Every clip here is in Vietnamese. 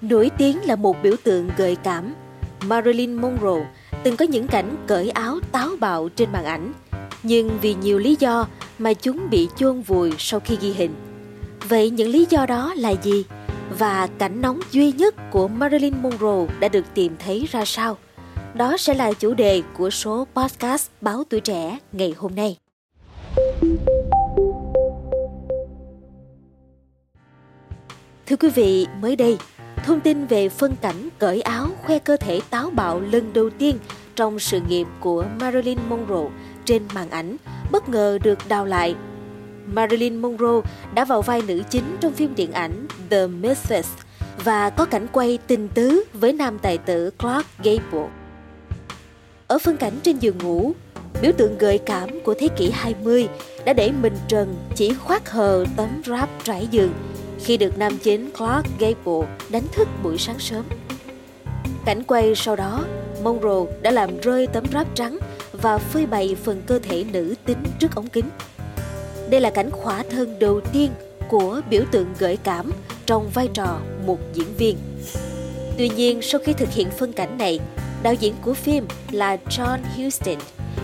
Nổi tiếng là một biểu tượng gợi cảm, Marilyn Monroe từng có những cảnh cởi áo táo bạo trên màn ảnh, nhưng vì nhiều lý do mà chúng bị chôn vùi sau khi ghi hình. Vậy những lý do đó là gì? Và cảnh nóng duy nhất của Marilyn Monroe đã được tìm thấy ra sao? Đó sẽ là chủ đề của số podcast Báo Tuổi Trẻ ngày hôm nay. Thưa quý vị, mới đây, thông tin về phân cảnh cởi áo khoe cơ thể táo bạo lần đầu tiên trong sự nghiệp của Marilyn Monroe trên màn ảnh bất ngờ được đào lại. Marilyn Monroe đã vào vai nữ chính trong phim điện ảnh The Misfits và có cảnh quay tình tứ với nam tài tử Clark Gable. Ở phân cảnh trên giường ngủ, biểu tượng gợi cảm của thế kỷ 20 đã để mình trần chỉ khoác hờ tấm wrap trải giường khi được nam chính Clark Gable đánh thức buổi sáng sớm. Cảnh quay sau đó, Monroe đã làm rơi tấm ráp trắng và phơi bày phần cơ thể nữ tính trước ống kính. Đây là cảnh khỏa thân đầu tiên của biểu tượng gợi cảm trong vai trò một diễn viên. Tuy nhiên, sau khi thực hiện phân cảnh này, đạo diễn của phim là John Huston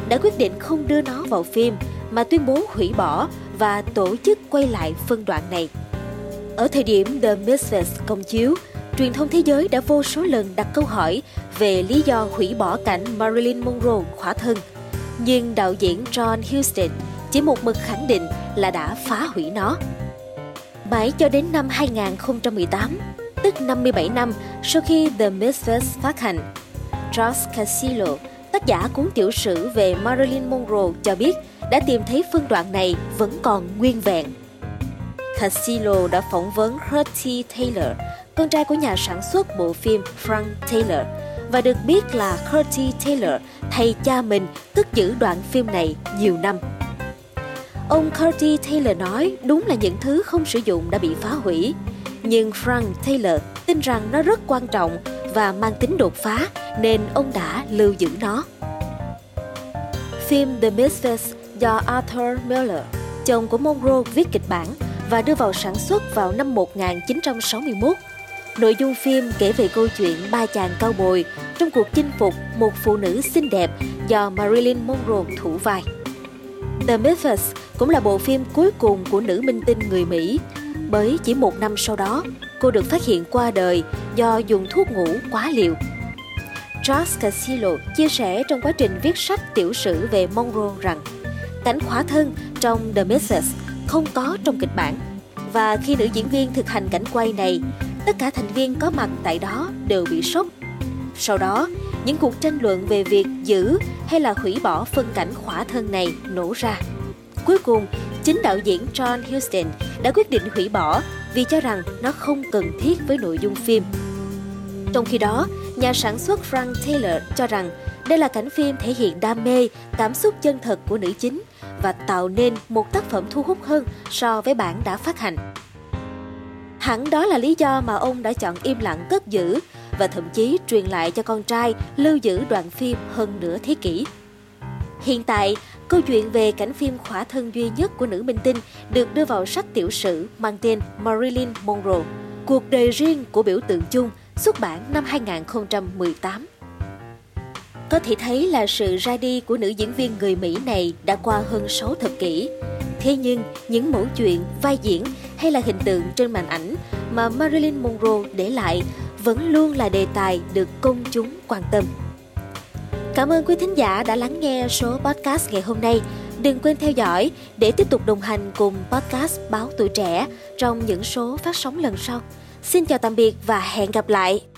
đã quyết định không đưa nó vào phim mà tuyên bố hủy bỏ và tổ chức quay lại phân đoạn này. Ở thời điểm The Misses công chiếu, truyền thông thế giới đã vô số lần đặt câu hỏi về lý do hủy bỏ cảnh Marilyn Monroe khỏa thân. Nhưng đạo diễn John Huston chỉ một mực khẳng định là đã phá hủy nó. Mãi cho đến năm 2018, tức 57 năm sau khi The Misfits phát hành, George Casillo, tác giả cuốn tiểu sử về Marilyn Monroe cho biết đã tìm thấy phân đoạn này vẫn còn nguyên vẹn. Tassilo đã phỏng vấn Curtis Taylor, con trai của nhà sản xuất bộ phim Frank Taylor, và được biết là Curtis Taylor thầy cha mình cất giữ đoạn phim này nhiều năm. Ông Curtis Taylor nói đúng là những thứ không sử dụng đã bị phá hủy, nhưng Frank Taylor tin rằng nó rất quan trọng và mang tính đột phá nên ông đã lưu giữ nó. Phim The Misfits do Arthur Miller, chồng của Monroe viết kịch bản và đưa vào sản xuất vào năm 1961. Nội dung phim kể về câu chuyện ba chàng cao bồi trong cuộc chinh phục một phụ nữ xinh đẹp do Marilyn Monroe thủ vai. The Memphis cũng là bộ phim cuối cùng của nữ minh tinh người Mỹ, bởi chỉ một năm sau đó, cô được phát hiện qua đời do dùng thuốc ngủ quá liều. Charles Casillo chia sẻ trong quá trình viết sách tiểu sử về Monroe rằng cảnh khỏa thân trong The Message không có trong kịch bản. Và khi nữ diễn viên thực hành cảnh quay này, tất cả thành viên có mặt tại đó đều bị sốc. Sau đó, những cuộc tranh luận về việc giữ hay là hủy bỏ phân cảnh khỏa thân này nổ ra. Cuối cùng, chính đạo diễn John Huston đã quyết định hủy bỏ vì cho rằng nó không cần thiết với nội dung phim. Trong khi đó, nhà sản xuất Frank Taylor cho rằng đây là cảnh phim thể hiện đam mê, cảm xúc chân thật của nữ chính và tạo nên một tác phẩm thu hút hơn so với bản đã phát hành. Hẳn đó là lý do mà ông đã chọn im lặng cất giữ và thậm chí truyền lại cho con trai lưu giữ đoạn phim hơn nửa thế kỷ. Hiện tại, câu chuyện về cảnh phim khỏa thân duy nhất của nữ minh tinh được đưa vào sách tiểu sử mang tên Marilyn Monroe, cuộc đời riêng của biểu tượng chung, xuất bản năm 2018. Có thể thấy là sự ra đi của nữ diễn viên người Mỹ này đã qua hơn 6 thập kỷ. Thế nhưng, những mẫu chuyện, vai diễn hay là hình tượng trên màn ảnh mà Marilyn Monroe để lại vẫn luôn là đề tài được công chúng quan tâm. Cảm ơn quý thính giả đã lắng nghe số podcast ngày hôm nay. Đừng quên theo dõi để tiếp tục đồng hành cùng podcast Báo Tuổi Trẻ trong những số phát sóng lần sau. Xin chào tạm biệt và hẹn gặp lại!